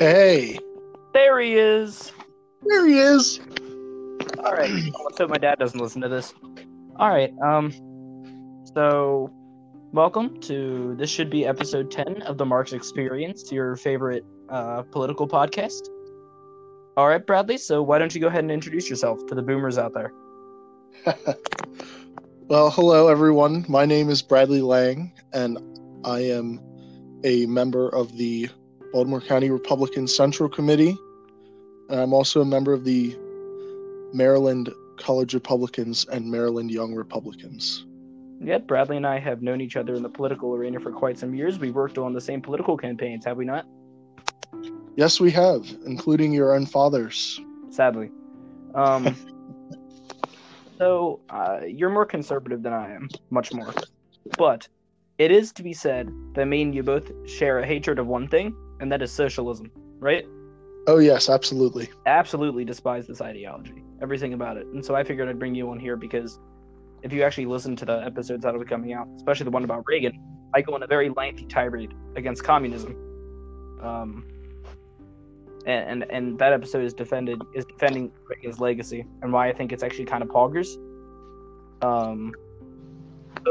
Hey, There he is. there he is. All right. Let's hope my dad doesn't listen to this. All right. Um. So, welcome to this should be episode ten of the Marx Experience, your favorite uh, political podcast. All right, Bradley. So why don't you go ahead and introduce yourself to the boomers out there? Well, hello everyone. My name is Bradley Lang, and I am a member of the Baltimore County Republican Central Committee, and I'm also a member of the Maryland College Republicans and Maryland Young Republicans. Yeah, Bradley and I have known each other in the political arena for quite some years. We've worked on the same political campaigns, have we not? Yes, we have, including your own fathers. Sadly. Um. so uh, you're more conservative than I am, much more. But it is to be said that me and you both share a hatred of one thing, and that is socialism, right? Oh yes, absolutely. Absolutely despise this ideology, everything about it. And so I figured I'd bring you on here because if you actually listen to the episodes that will be coming out, especially the one about Reagan, I go on a very lengthy tirade against communism. Um, and, and and that episode is defended is defending Reagan's legacy and why I think it's actually kind of poggers. Um,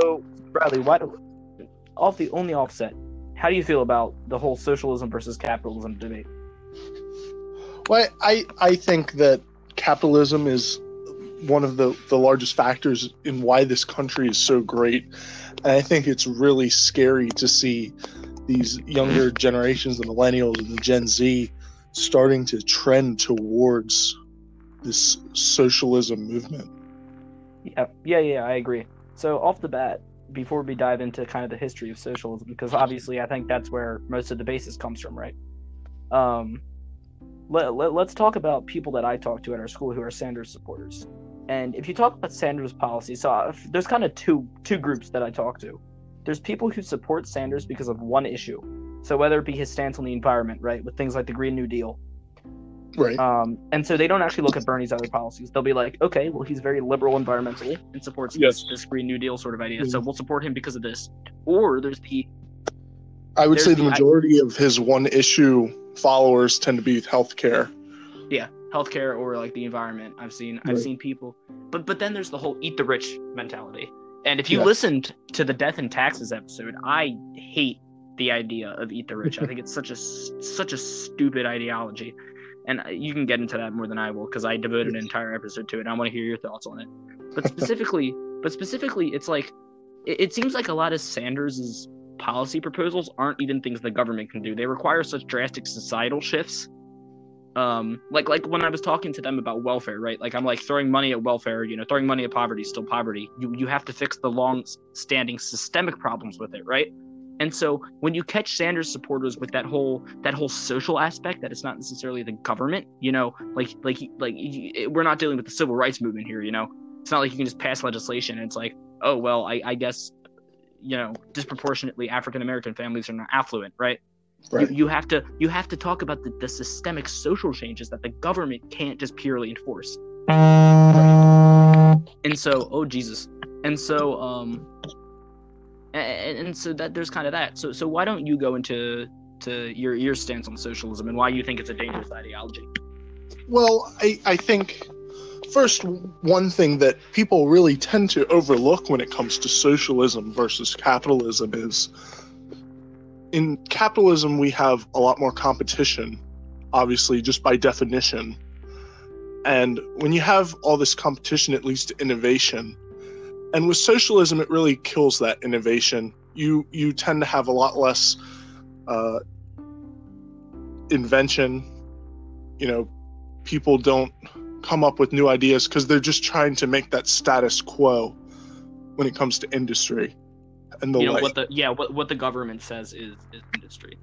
so Bradley, why do off the only offset? How do you feel about the whole socialism versus capitalism debate? Well, I I think that capitalism is one of the the largest factors in why this country is so great, and I think it's really scary to see these younger generations, the millennials and the Gen Z, starting to trend towards this socialism movement. Yeah, yeah, yeah, I agree. So off the bat, before we dive into kind of the history of socialism, because obviously I think that's where most of the basis comes from, right? Um, let, let, let's talk about people that I talk to at our school who are Sanders supporters. And if you talk about Sanders policy, so uh, there's kind of two two groups that I talk to. There's people who support Sanders because of one issue. So whether it be his stance on the environment, right, with things like the Green New Deal, Right. um, and so they don't actually look at Bernie's other policies. They'll be like, okay, well, he's very liberal environmentally and supports Yes. this, this Green New Deal sort of idea. So Mhm. we'll support him because of this. Or there's the I would say the the- majority of his one issue followers tend to be healthcare. yeah, healthcare or like the environment. I've seen I've seen people, but but then there's the whole eat the rich mentality. And if you Yeah. listened to the death and taxes episode, I hate the idea of eat the rich. I think it's such a such a stupid ideology. And you can get into that more than I will because I devoted an entire episode to it. And I want to hear your thoughts on it. But specifically, but specifically, it's like it, it seems like a lot of Sanders's policy proposals aren't even things the government can do. They require such drastic societal shifts um like like when i was talking to them about welfare right like i'm like throwing money at welfare you know throwing money at poverty still poverty you you have to fix the long standing systemic problems with it right and so when you catch sanders supporters with that whole that whole social aspect that it's not necessarily the government you know like like like we're not dealing with the civil rights movement here you know? It's not like you can just pass legislation and it's like oh well i i guess you know disproportionately african american families are not affluent right? Right. you, you have to you have to talk about the, the systemic social changes that the government can't just purely enforce. And so oh jesus. And so um and, and so that there's kind of that so so why don't you go into to your your stance on socialism and why you think it's a dangerous ideology Well, I, I think first one thing that people really tend to overlook when it comes to socialism versus capitalism is in capitalism we have a lot more competition, obviously just by definition. And when you have all this competition, it leads to innovation. And with socialism, it really kills that innovation. You you tend to have a lot less uh, invention. You know, people don't come up with new ideas because they're just trying to make that status quo when it comes to industry and the you know like. what the yeah what, what the government says is is industry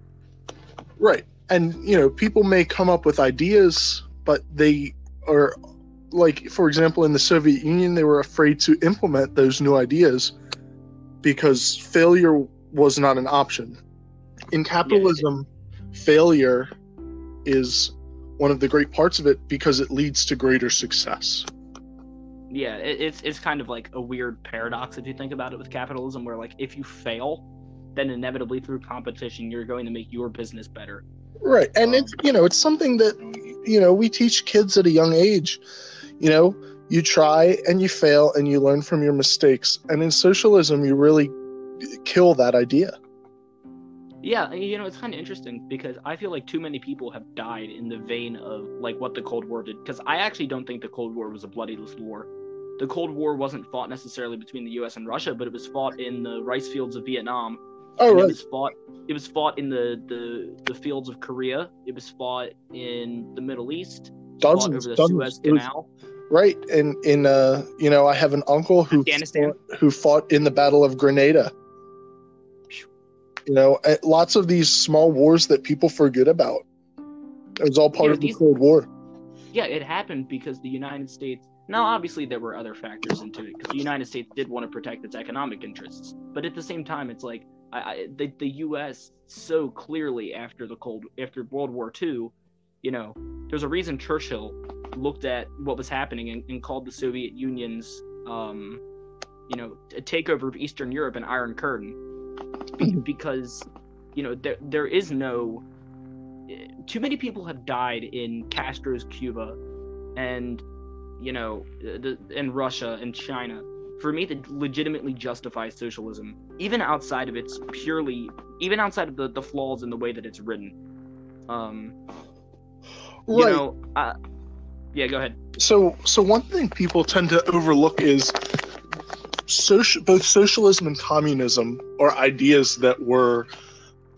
right. And you know, people may come up with ideas, but they are like, for example, in the Soviet Union, they were afraid to implement those new ideas because failure was not an option. In capitalism, failure is one of the great parts of it because it leads to greater success. yeah it, it's it's kind of like a weird paradox if you think about it with capitalism where like if you fail then inevitably through competition you're going to make your business better Right. And um, it's, you know, it's something that, you know, we teach kids at a young age. You know, you try and you fail and you learn from your mistakes. And in socialism, you really kill that idea. Yeah, you know, it's kind of interesting because I feel like too many people have died in the vein of like what the Cold War did. Because I actually don't think the Cold War was a bloodyless war. The Cold War wasn't fought necessarily between the U.S. and Russia, but it was fought in the rice fields of Vietnam. Oh, right. It was fought. It was fought in the, the the fields of Korea. It was fought in the Middle East. Fought Dozens, over the dozens. Suez Canal. Right. And in, uh, you know, I have an uncle who Afghanistan. who fought in the Battle of Grenada. You know, uh, lots of these small wars that people forget about. It was all part Yeah, of the these- Cold War. Yeah, it happened because the United States. Now, obviously, there were other factors into it because the United States did want to protect its economic interests, but at the same time, it's like I, I, the the U.S. so clearly after the Cold after World War II, you know, there's a reason Churchill looked at what was happening and, and called the Soviet Union's, um, you know, a takeover of Eastern Europe an Iron Curtain, because you know there there is no too many people have died in Castro's Cuba and you know the in Russia and China for me to legitimately justify socialism even outside of its purely even outside of the, the flaws in the way that it's written. Um you Right. know uh, yeah go ahead So, so one thing people tend to overlook is social, both socialism and communism are ideas that were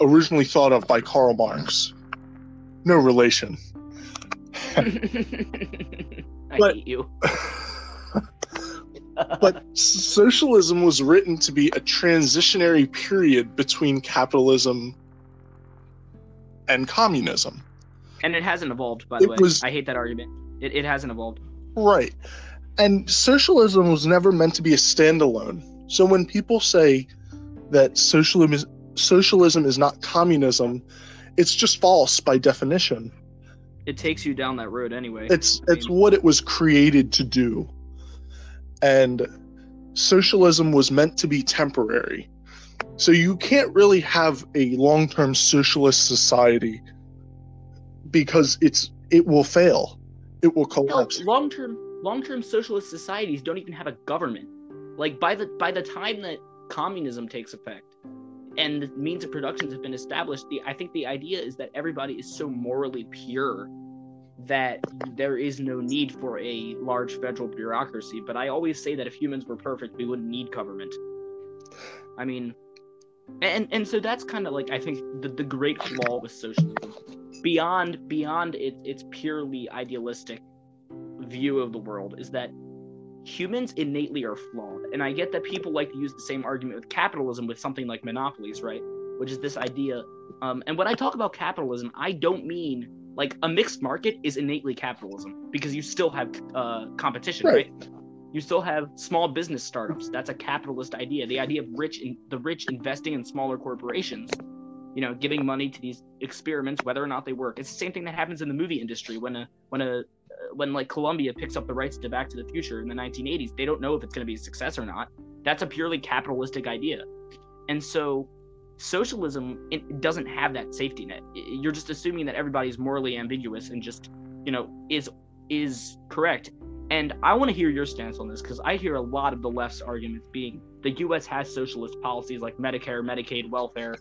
originally thought of by Karl Marx. No relation. I But- hate you but socialism was written to be a transitionary period between capitalism and communism. And it hasn't evolved by the It way was- I hate that argument it, it hasn't evolved Right. And socialism was never meant to be a standalone. So when people say that socialism is, socialism is not communism, it's just false by definition. it takes you down that road anyway It's it's what it was created to do. And socialism was meant to be temporary. So you can't really have a long-term socialist society because it's it will fail. It will collapse. long term long term socialist societies don't even have a government. Like by the by the time that communism takes effect and the means of productions have been established, the I think the idea is that everybody is so morally pure that there is no need for a large federal bureaucracy. But I always say that if humans were perfect, we wouldn't need government. I mean and and so that's kind of like I think the, the great flaw with socialism. Beyond beyond it, its purely idealistic view of the world is that humans innately are flawed. And I get that people like to use the same argument with capitalism with something like monopolies, right? Which is this idea. Um, and when I talk about capitalism, I don't mean like a mixed market is innately capitalism because you still have uh, competition, Right. right? You still have small business startups. That's a capitalist idea. The idea of rich in, the rich investing in smaller corporations, you know, giving money to these experiments, whether or not they work. It's the same thing that happens in the movie industry when a when a uh, when like Columbia picks up the rights to Back to the Future in the 1980s, they don't know if it's going to be a success or not. That's a purely capitalistic idea, and so socialism doesn't have that safety net. You're just assuming that everybody's morally ambiguous and just you know is is correct. And I want to hear your stance on this because I hear a lot of the left's arguments being the U.S. has socialist policies like Medicare, Medicaid, welfare,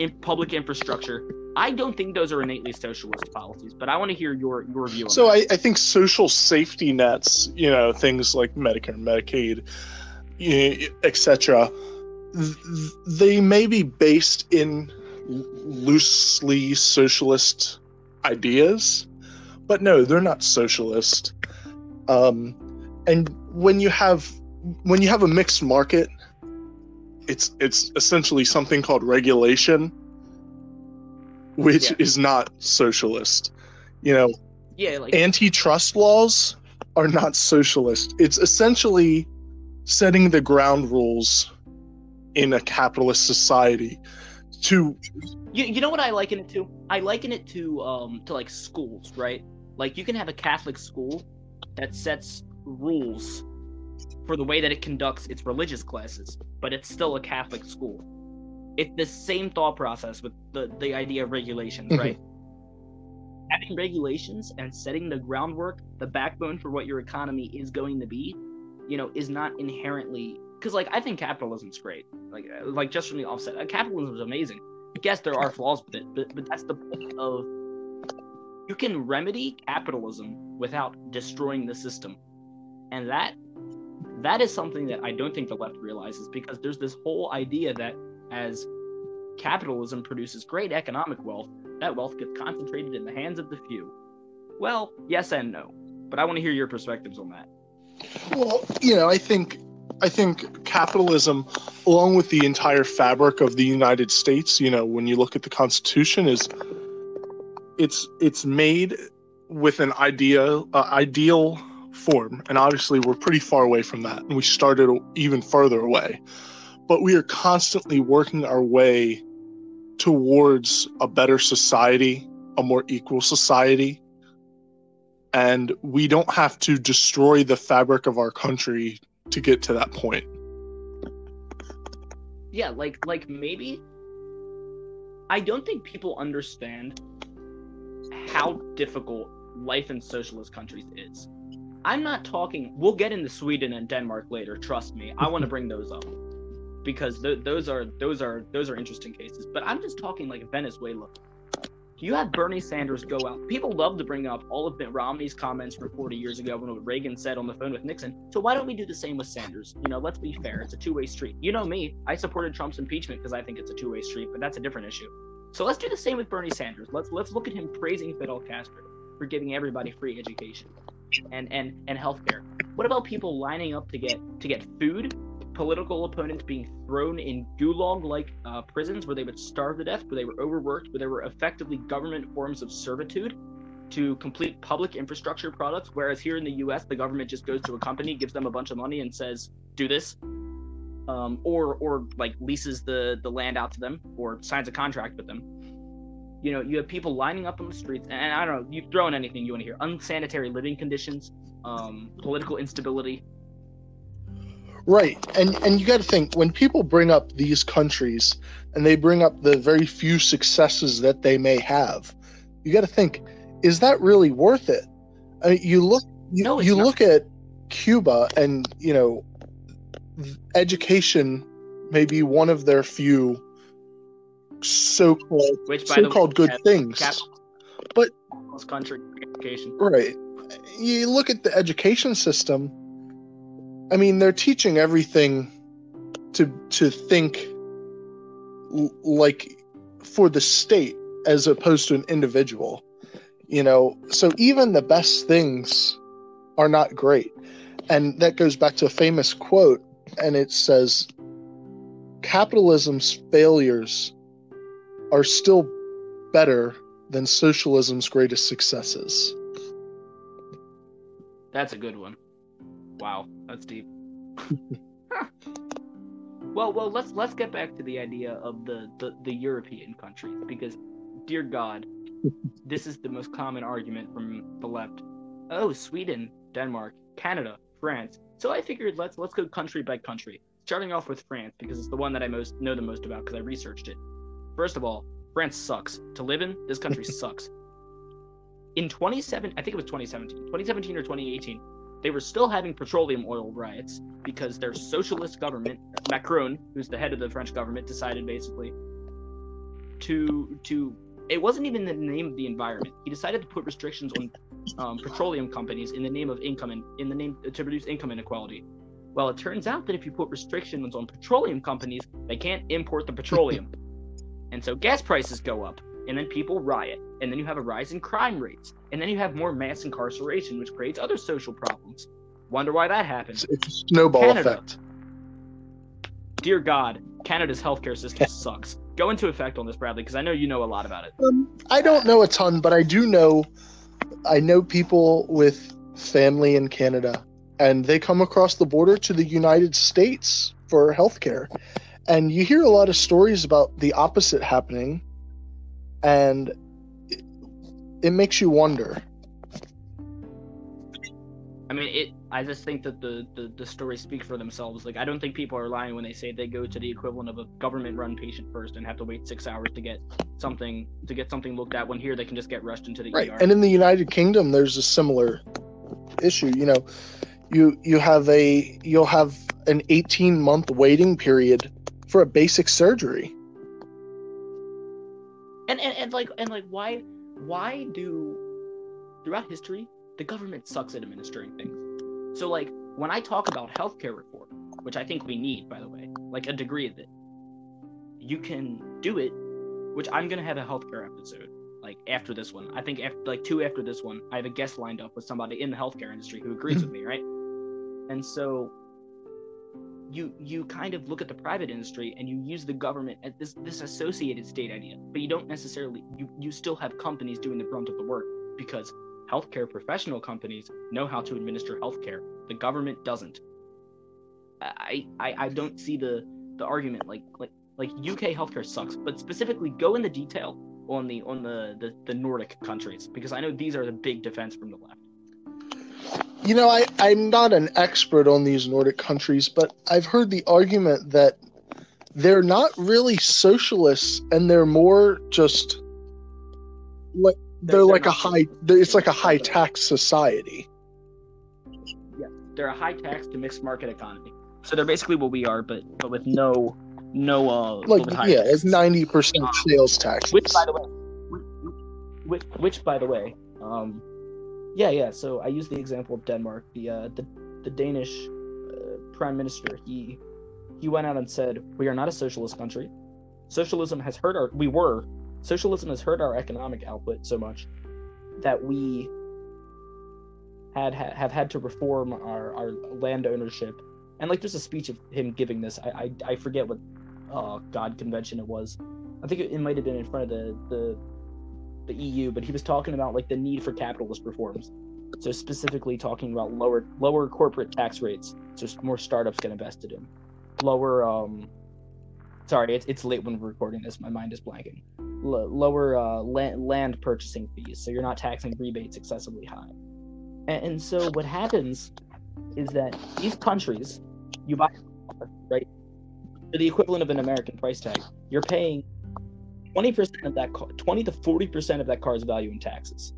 in public infrastructure. I don't think those are innately socialist policies, but I want to hear your your view on So that. I, I think social safety nets, you know, things like Medicare, Medicaid, etc., they may be based in loosely socialist ideas, but no, they're not socialist. Um, and when you have when you have a mixed market, it's it's essentially something called regulation, which Yeah. is not socialist. You know, yeah, like antitrust laws are not socialist. It's essentially setting the ground rules in a capitalist society to you, you know what I liken it to? I liken it to um to like schools, right? Like you can have a Catholic school that sets rules for the way that it conducts its religious classes, but it's still a Catholic school. It's the same thought process with the the idea of regulations, Mhm. right? Having regulations and setting the groundwork, the backbone for what your economy is going to be, you know, is not inherently because like I think capitalism's great. Like uh, like just from the offset, uh, capitalism is amazing. Yes, there are flaws with it, but but that's the point of you can remedy capitalism without destroying the system, and that that is something that I don't think the left realizes because there's this whole idea that as capitalism produces great economic wealth, that wealth gets concentrated in the hands of the few. Well, yes and no, but I want to hear your perspectives on that. Well, you know, I think I think capitalism, along with the entire fabric of the United States, you know, when you look at the Constitution, is it's it's made with an idea uh, ideal form, and obviously we're pretty far away from that, and we started even further away. But we are constantly working our way towards a better society, a more equal society, and we don't have to destroy the fabric of our country to get to that point. Yeah, like like maybe I don't think people understand how difficult life in socialist countries is. I'm not talking we'll get into Sweden and Denmark later, trust me. I want to bring those up because th- those are those are those are interesting cases, but I'm just talking like Venezuela you have Bernie Sanders go out. People love to bring up all of Mitt Romney's comments from 40 years ago when Reagan said on the phone with Nixon. So why don't we do the same with Sanders? You know, let's be fair. It's a two-way street. You know me. I supported Trump's impeachment because I think it's a two-way street, but that's a different issue. So let's do the same with Bernie Sanders. Let's let's look at him praising Fidel Castro for giving everybody free education and and and healthcare. What about people lining up to get to get food political opponents being thrown in gulag like uh, prisons where they would starve to death, where they were overworked, where they were effectively government forms of servitude to complete public infrastructure products. Whereas here in the US, the government just goes to a company, gives them a bunch of money, and says, do this. Um, or or like leases the the land out to them or signs a contract with them. You know, you have people lining up on the streets, and I don't know, you throw in anything you want to hear: unsanitary living conditions, um, political instability, Right. And and you got to think when people bring up these countries and they bring up the very few successes that they may have, you got to think is that really worth it? I mean, you look you, no, you look at Cuba and, you know, education may be one of their few so-called Which, so-called way, good things. But country education. Right. You look at the education system I mean, they're teaching everything to to think l- like for the state as opposed to an individual. You know, so even the best things are not great. And that goes back to a famous quote and it says capitalism's failures are still better than socialism's greatest successes. That's a good one. Wow, that's deep. well, well, let's let's get back to the idea of the, the the European countries because, dear God, this is the most common argument from the left. Oh, Sweden, Denmark, Canada, France. So I figured let's let's go country by country, starting off with France because it's the one that I most know the most about because I researched it. First of all, France sucks to live in. This country sucks. In 27, I think it was 2017, 2017 or 2018 they were still having petroleum oil riots because their socialist government, Macron, who's the head of the French government, decided basically to to it wasn't even the name of the environment. He decided to put restrictions on um, petroleum companies in the name of income and in the name to produce income inequality. Well, it turns out that if you put restrictions on petroleum companies, they can't import the petroleum, and so gas prices go up and then people riot, and then you have a rise in crime rates, and then you have more mass incarceration, which creates other social problems. Wonder why that happens. It's a snowball Canada. effect. Dear God, Canada's healthcare system sucks. Go into effect on this, Bradley, because I know you know a lot about it. Um, I don't know a ton, but I do know. I know people with family in Canada, and they come across the border to the United States for healthcare. And you hear a lot of stories about the opposite happening and it, it makes you wonder. I mean, it I just think that the, the, the stories speak for themselves. Like I don't think people are lying when they say they go to the equivalent of a government run patient first and have to wait six hours to get something to get something looked at when here they can just get rushed into the right ER. and in the united kingdom there's a similar issue you know you you have a you'll have an 18 month waiting period for a basic surgery. And, and and like and like why why do throughout history the government sucks at administering things? So like when i talk about healthcare reform which i think we need by the way like a degree of it you can do it which i'm gonna have a healthcare episode like after this one. I think after like two after this one i have a guest lined up with somebody in the healthcare industry who agrees with me right? And so you you kind of look at the private industry and you use the government as this this associated state idea but you don't necessarily you you still have companies doing the brunt of the work because healthcare professional companies know how to administer healthcare. The government doesn't. I i, I don't see the the argument like like like uk healthcare sucks but specifically go in the detail on the on the the, the nordic countries because i know these are the big defense from the left You know, I, I'm not an expert on these Nordic countries, but I've heard the argument that they're not really socialists and they're more just like they're, They're- like a high it's like a high tax society. Yeah, they're a high tax to mixed market economy. So they're basically what we are, but but with no no uh Like yeah, it's ninety percent sales tax. Which by the way, which, which by the way, um, yeah yeah. So I use the example of Denmark. The uh the the Danish uh, prime minister he he went out and said we are not a socialist country. Socialism has hurt our we were socialism has hurt our economic output so much that we had ha- have had to reform our, our land ownership and like there's a speech of him giving this i i, I forget what uh god convention it was i think it, it might have been in front of the the the eu but he was talking about like the need for capitalist reforms. So specifically talking about lower lower corporate tax rates. So more startups get invested in. Lower um sorry it's, it's late when we're recording this. My mind is blanking. L- lower uh, land, land purchasing fees. So you're not taxing rebates excessively high. And, and so what happens is that these countries you buy right the equivalent of an american price tag you're paying 20% of that 20 to 40% of that car's value in taxes.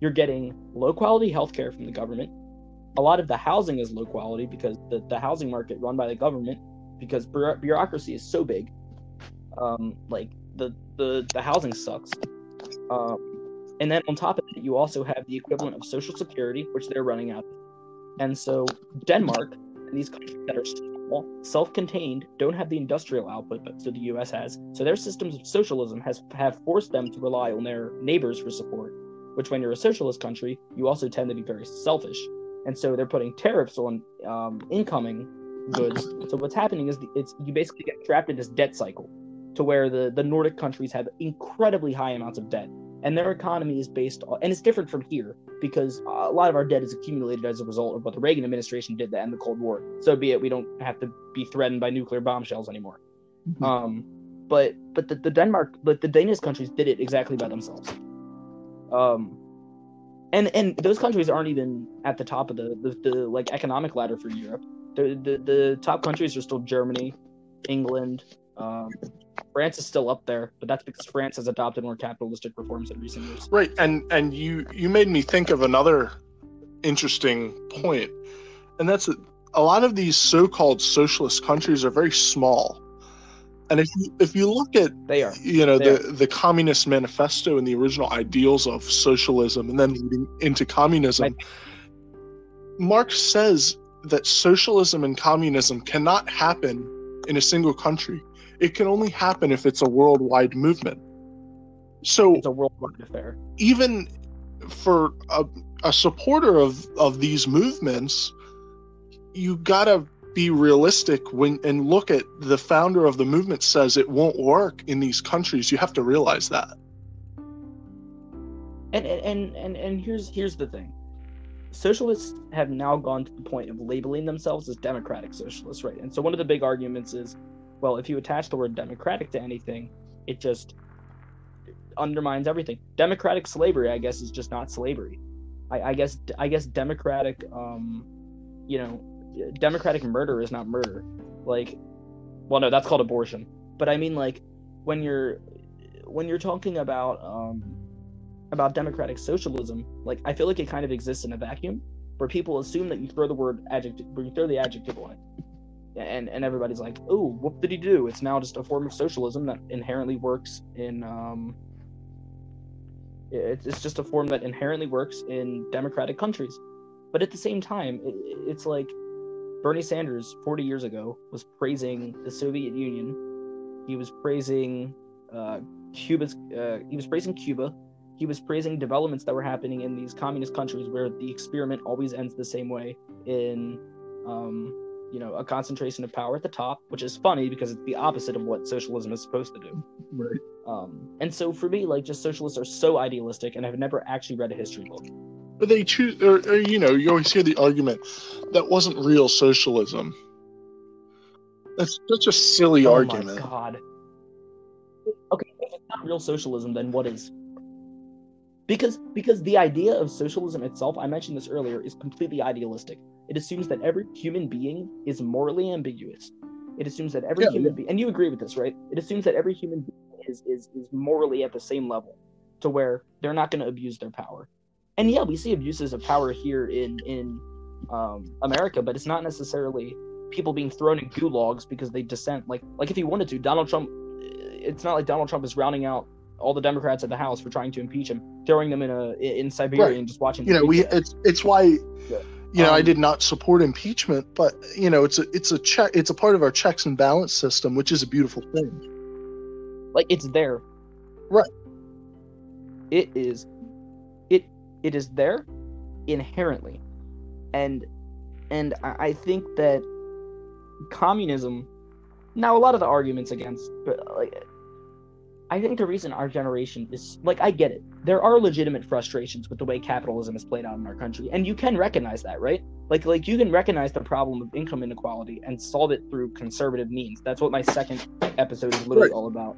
You're getting low quality healthcare from the government. A lot of the housing is low quality because the, the housing market run by the government because bureaucracy is so big. Um, like the, the the housing sucks. Um, and then on top of that, you also have the equivalent of social security which they're running out and so denmark and these countries that are small self-contained don't have the industrial output that the us has so their systems of socialism has have forced them to rely on their neighbors for support which when you're a socialist country you also tend to be very selfish and so they're putting tariffs on um, incoming goods. So what's happening is the, it's you basically get trapped in this debt cycle to where the the nordic countries have incredibly high amounts of debt and their economy is based on and it's different from here because a lot of our debt is accumulated as a result of what the reagan administration did to end the cold war. So be it we don't have to be threatened by nuclear bombshells anymore. Mhm. um but but the, the denmark but the danish countries did it exactly by themselves. Um and and those countries aren't even at the top of the the, the like economic ladder for europe. The, the the top countries are still germany england um France is still up there, but that's because France has adopted more capitalistic reforms in recent years. Right, and and you you made me think of another interesting point, and that's that a lot of these so-called socialist countries are very small, and if you if you look at They are. you know They the the Communist Manifesto and the original ideals of socialism, and then leading into communism, Marx says that socialism and communism cannot happen in a single country. It can only happen if it's a worldwide movement. So It's a worldwide affair. even for a, a supporter of of these movements you gotta be realistic when and look at the founder of the movement says it won't work in these countries you have to realize that And and and and, and here's here's the thing. Socialists have now gone to the point of labeling themselves as democratic socialists, right? And so one of the big arguments is, well, if you attach the word democratic to anything, it just undermines everything. Democratic slavery, I guess, is just not slavery. I, I guess I guess democratic um, you know, democratic murder is not murder. Like, well, no, that's called abortion. But I mean, like, when you're when you're talking about um, about democratic socialism, like I feel like it kind of exists in a vacuum where people assume that you throw the word adjective, where you throw the adjective on it, and and everybody's like, oh, what did he do? It's now just a form of socialism that inherently works in um, it's it's just a form that inherently works in democratic countries. But at the same time, it, it's like Bernie Sanders 40 years ago was praising the Soviet Union. He was praising uh, Cuba's. Uh, he was praising Cuba. He was praising developments that were happening in these communist countries where the experiment always ends the same way in, um, you know, a concentration of power at the top, which is funny because it's the opposite of what socialism is supposed to do. Right. Um, and so for me, like, just socialists are so idealistic, and I've never actually read a history book. But they choose, or, or you know, you always hear the argument that wasn't real socialism. That's such a silly oh argument. my god. Okay, if it's not real socialism, then what is? Because because the idea of socialism itself, I mentioned this earlier, is completely idealistic. It assumes that every human being is morally ambiguous. It assumes that every Yeah, human being, and you agree with this, right? It assumes that every human being is is is morally at the same level, to where they're not going to abuse their power. And yeah, we see abuses of power here in in um, America, but it's not necessarily people being thrown in gulags because they dissent. Like like if he wanted to, Donald Trump. It's not like Donald Trump is rounding out all the Democrats at the House for trying to impeach him, throwing them in a in Siberia Right. and just watching. You know, we that. it's it's why you know I Um, did not support impeachment, but you know it's a it's a check it's a part of our checks and balance system, which is a beautiful thing. like it's there Right. it is it it is there inherently and and i I think that communism now a lot of the arguments against but like i think the reason our generation is like i get it. There are legitimate frustrations with the way capitalism is played out in our country and you can recognize that right? Like like you can recognize the problem of income inequality and solve it through conservative means. That's what my second episode is literally Right. all about.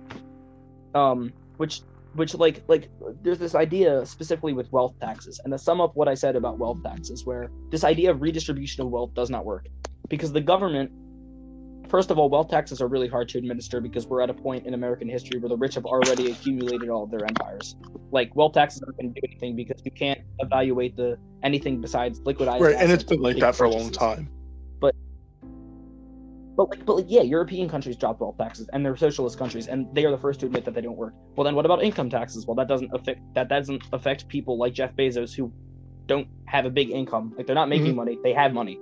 Um which which like like there's this idea specifically with wealth taxes and to sum up what i said about wealth taxes where this idea of redistribution of wealth does not work because the government first of all wealth taxes are really hard to administer because we're at a point in american history where the rich have already accumulated all of their empires like wealth taxes aren't going to do anything because you can't evaluate the anything besides liquidized Right, and it's been like that for a long time. But like, but like, yeah, European countries drop wealth taxes, and they're socialist countries, and they are the first to admit that they don't work. Well, then what about income taxes? Well, that doesn't affect that doesn't affect people like Jeff Bezos who don't have a big income. Like they're not making mm-hmm. money; they have money.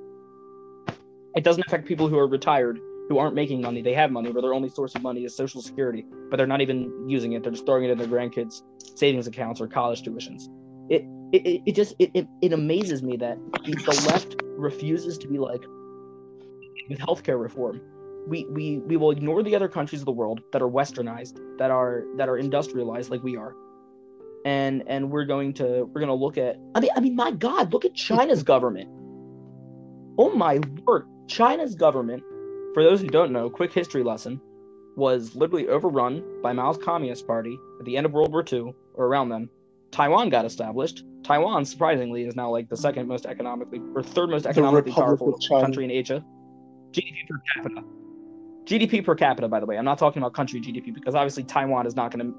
It doesn't affect people who are retired who aren't making money; they have money, where their only source of money is Social Security, but they're not even using it; they're just throwing it in their grandkids' savings accounts or college tuitions. It it, it, it just it, it, it amazes me that the, the left refuses to be like with healthcare reform we, we we will ignore the other countries of the world that are westernized that are that are industrialized like we are. And and we're going to we're going to look at i mean i mean my god look at china's government. Oh my word china's government for those who don't know quick history lesson was literally overrun by mao's communist party at the end of world war ii or around then. Taiwan got established. Taiwan surprisingly is now like the second most economically or third most economically powerful country in asia. Gdp per capita. GDP per capita, by the way. I'm not talking about country GDP because obviously Taiwan is not going to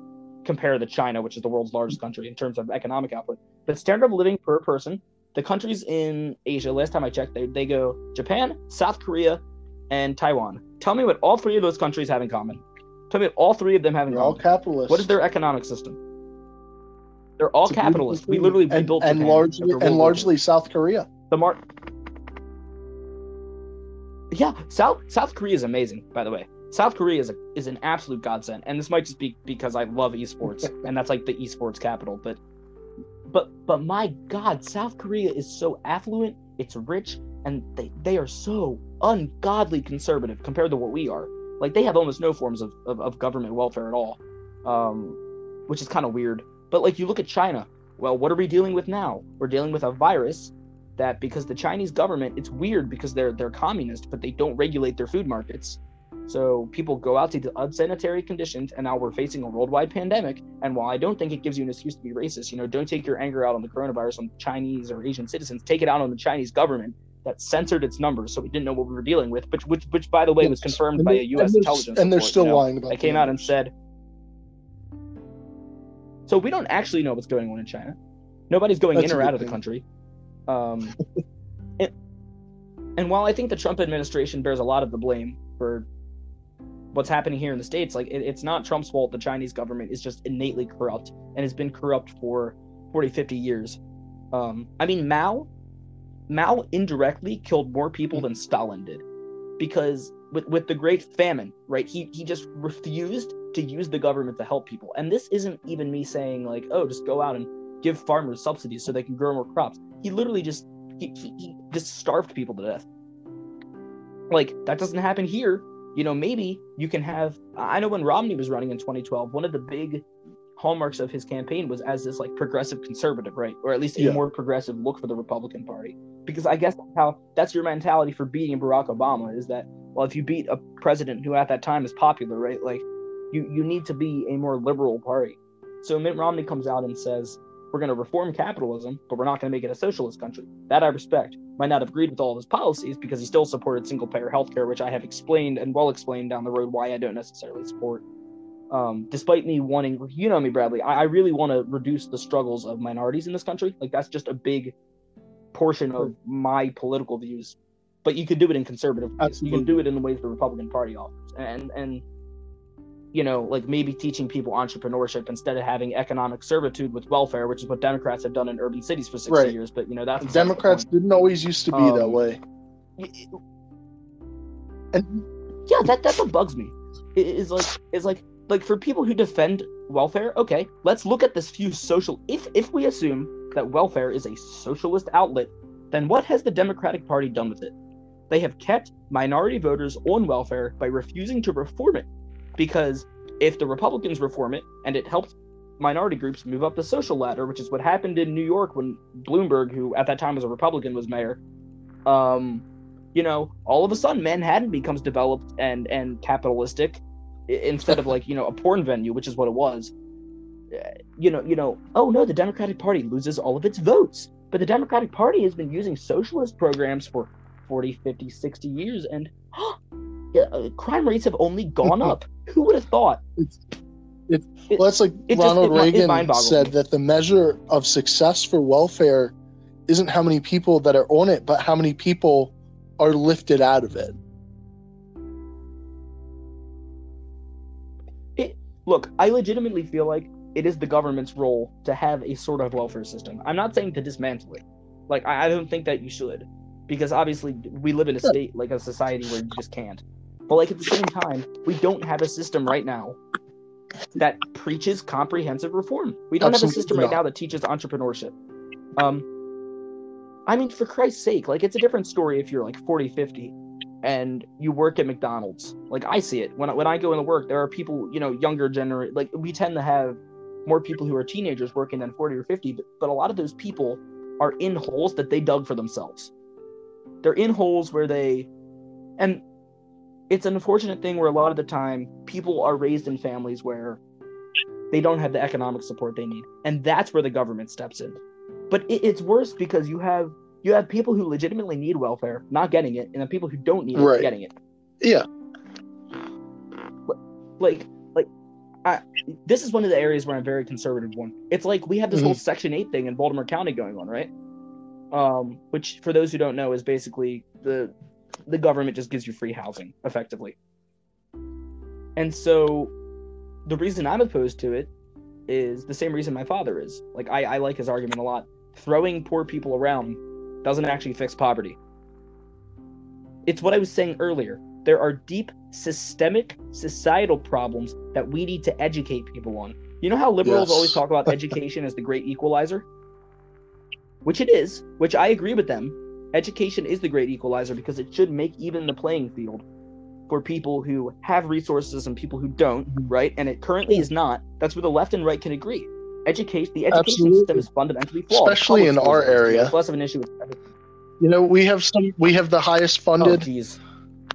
compare to China, which is the world's largest country in terms of economic output. But standard of living per person, the countries in Asia, last time I checked, they, they go Japan, South Korea, and Taiwan. Tell me what all three of those countries have in common. Tell me what all three of them have in common. They're all common. capitalists. What is their economic system? They're all It's a beautiful capitalists. We literally and, rebuilt and Japan largely and largely South Korea. the mar yeah south south korea is amazing by the way south korea is a, is an absolute godsend and this might just be because i love esports and that's like the esports capital but but but my god south korea is so affluent it's rich and they they are so ungodly conservative compared to what we are like they have almost no forms of, of, of government welfare at all um which is kind of weird but like you look at china well what are we dealing with now we're dealing with a virus that because the Chinese government, it's weird because they're they're communist, but they don't regulate their food markets. So people go out to unsanitary conditions, and now we're facing a worldwide pandemic. And while I don't think it gives you an excuse to be racist, you know, don't take your anger out on the coronavirus on Chinese or Asian citizens. Take it out on the Chinese government that censored its numbers, so we didn't know what we were dealing with. Which, which, which by the way, was confirmed And by they- a U.S. and intelligence. and they're report, still you know? lying about They the came out and said. So we don't actually know what's going on in China. Nobody's going That's in or out of the thing. country. Um, and, and while I think the Trump administration bears a lot of the blame for what's happening here in the states, like it, it's not Trump's fault. The Chinese government is just innately corrupt and has been corrupt for 40, 50 years. Um, I mean, Mao, Mao indirectly killed more people hmm. than Stalin did, because with with the Great Famine, right? He he just refused to use the government to help people. And this isn't even me saying like, oh, just go out and give farmers subsidies so they can grow more crops. He literally just he, he, he just starved people to death. Like that doesn't happen here. You know, maybe you can have. I know when Romney was running in 2012, one of the big hallmarks of his campaign was as this like progressive conservative, right? Or at least a Yeah. more progressive look for the Republican Party. Because I guess that's how that's your mentality for beating Barack Obama is that well, if you beat a president who at that time is popular, right? Like you you need to be a more liberal party. So Mitt Romney comes out and says, "We're going to reform capitalism, but we're not going to make it a socialist country." That I respect. Might not have agreed with all of his policies because he still supported single-payer healthcare, which I have explained and well explained down the road why I don't necessarily support. Um, despite me wanting, you know me, Bradley, I, I really want to reduce the struggles of minorities in this country. Like that's just a big portion of my political views. But you could do it in conservative ways. You can do it in the ways the Republican Party offers, and and you know, like maybe teaching people entrepreneurship instead of having economic servitude with welfare, which is what Democrats have done in urban cities for 60 Right. years. But you know, that's Democrats didn't always used to be that Um, way. And yeah that that's what bugs me It is like is like like for people who defend welfare okay let's look at this few social if if we assume that welfare is a socialist outlet then what has the democratic party done with it? They have kept minority voters on welfare by refusing to reform it because if the republicans reform it and it helps minority groups move up the social ladder which is what happened in new york when bloomberg who at that time was a republican was mayor um you know, all of a sudden Manhattan becomes developed and and capitalistic instead of like you know a porn venue, which is what it was. Uh, You know, you know. Oh no, the Democratic Party loses all of its votes, but the Democratic Party has been using socialist programs for 40, 50, 60 years, and uh, crime rates have only gone up. Who would have thought? It's, it's well, that's like it Ronald it mi- Reagan said that the measure of success for welfare isn't how many people that are on it, but how many people are lifted out of it. Look, I legitimately feel like it is the government's role to have a sort of welfare system. I'm not saying to dismantle it. Like I, I don't think that you should, because obviously we live in a state like a society where you just can't. But like at the same time, we don't have a system right now that preaches comprehensive reform. We don't have a system right not. now that teaches entrepreneurship. Um, I mean, for Christ's sake, like it's a different story if you're like 40, 50 and you work at McDonald's. Like I see it when I, when I go into work, there are people, you know, younger generation. Like we tend to have more people who are teenagers working than 40 or 50, but, but a lot of those people are in holes that they dug for themselves. They're in holes where they, and it's an unfortunate thing where a lot of the time people are raised in families where they don't have the economic support they need, and that's where the government steps in. But it, it's worse because you have you have people who legitimately need welfare not getting it, and the people who don't need it getting it. Yeah. Like like I, this is one of the areas where I'm very conservative. One, it's like we have this Mhm. whole Section Eight thing in Baltimore County going on, right? Um, which for those who don't know is basically the the government just gives you free housing effectively. And so the reason I'm opposed to it is the same reason my father is. Like I, I like his argument a lot. Throwing poor people around doesn't actually fix poverty. It's what I was saying earlier. There are deep systemic societal problems that we need to educate people on. You know how liberals Yes. always talk about education as the great equalizer? Which it is, which I agree with them. Education is the great equalizer because it should make even the playing field for people who have resources and people who don't, mm-hmm. right? And it currently is not. That's where the left and right can agree. Education, the education Absolutely. system is fundamentally flawed. Especially in our area. less of an issue You know, we have some we have the highest Oh, funded jeez.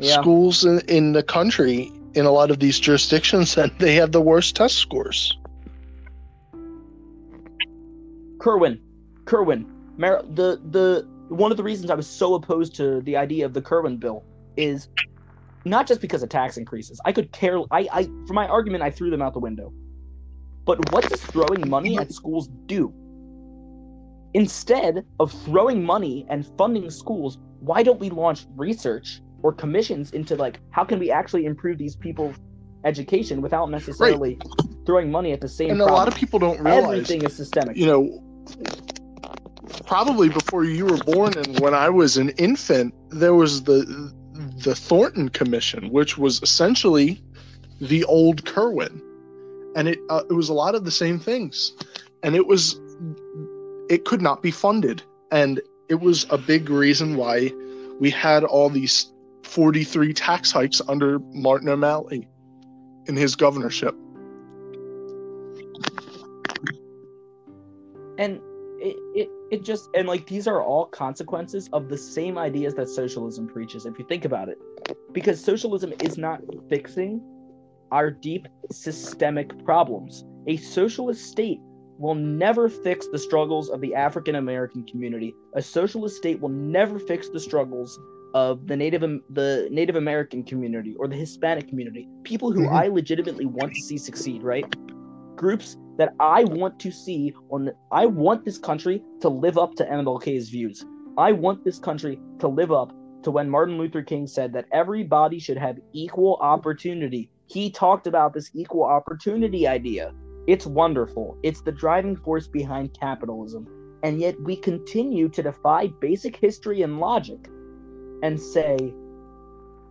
Yeah. schools in, in the country in a lot of these jurisdictions and they have the worst test scores. Kirwan, Kirwan, Mar- the the one of the reasons I was so opposed to the idea of the Kirwan bill is not just because of tax increases. I could care. I, I for my argument, I threw them out the window. But what does throwing money at schools do? Instead of throwing money and funding schools, why don't we launch research or commissions into like how can we actually improve these people's education without necessarily right. throwing money at the same and problem? a lot of people don't realize everything is systemic you know probably before you were born and when i was an infant there was the the thornton commission which was essentially the old kirwan and it uh, it was a lot of the same things and it was it could not be funded and it was a big reason why we had all these 43 tax hikes under Martin O'Malley in his governorship. And it, it, it just, and like these are all consequences of the same ideas that socialism preaches, if you think about it. Because socialism is not fixing our deep systemic problems. A socialist state will never fix the struggles of the African American community. A socialist state will never fix the struggles of the Native the Native American community or the Hispanic community, people who mm-hmm. I legitimately want to see succeed, right? Groups that I want to see on the, I want this country to live up to MLK's views. I want this country to live up to when Martin Luther King said that everybody should have equal opportunity. He talked about this equal opportunity idea. It's wonderful. It's the driving force behind capitalism. And yet we continue to defy basic history and logic and say,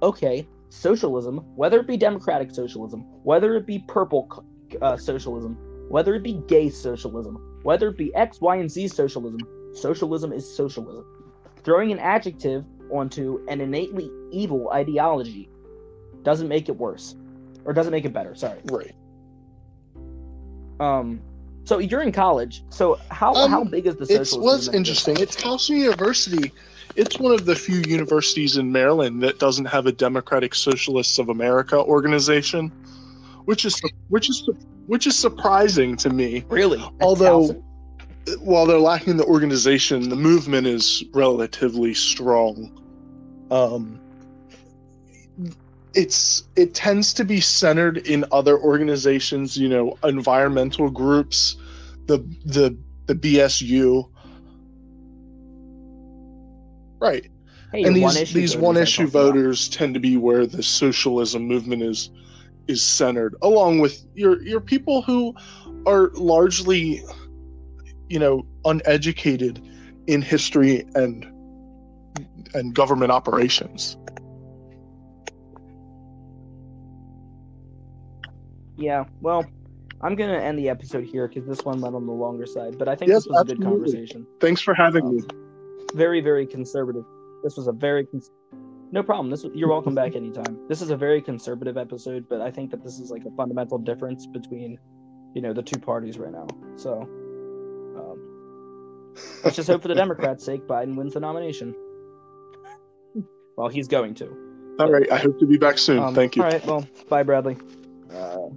okay, socialism, whether it be democratic socialism, whether it be purple uh, socialism, whether it be gay socialism, whether it be X, Y, and Z socialism, socialism is socialism. Throwing an adjective onto an innately evil ideology doesn't make it worse, or doesn't make it better. Sorry. Right. Um. So you're in college. So how um, how big is the socialism? It was interesting. It's Towson University it's one of the few universities in Maryland that doesn't have a Democratic Socialists of America organization, which is which is which is surprising to me. Really, although while they're lacking the organization, the movement is relatively strong. Um, it's it tends to be centered in other organizations, you know, environmental groups, the the the BSU, Right. Hey, and these one these one issue voters tend to be where the socialism movement is is centered, along with your your people who are largely, you know, uneducated in history and and government operations. Yeah, well, I'm gonna end the episode here because this one went on the longer side, but I think yes, this was absolutely. a good conversation. Thanks for having um, me very, very conservative. This was a very cons- no problem. This you're welcome back anytime. This is a very conservative episode, but I think that this is like a fundamental difference between, you know, the two parties right now. So, um, let's just hope for the Democrats' sake, Biden wins the nomination. well, he's going to. All but, right. I hope to be back soon. Um, Thank you. All right. Well, bye, Bradley. Uh,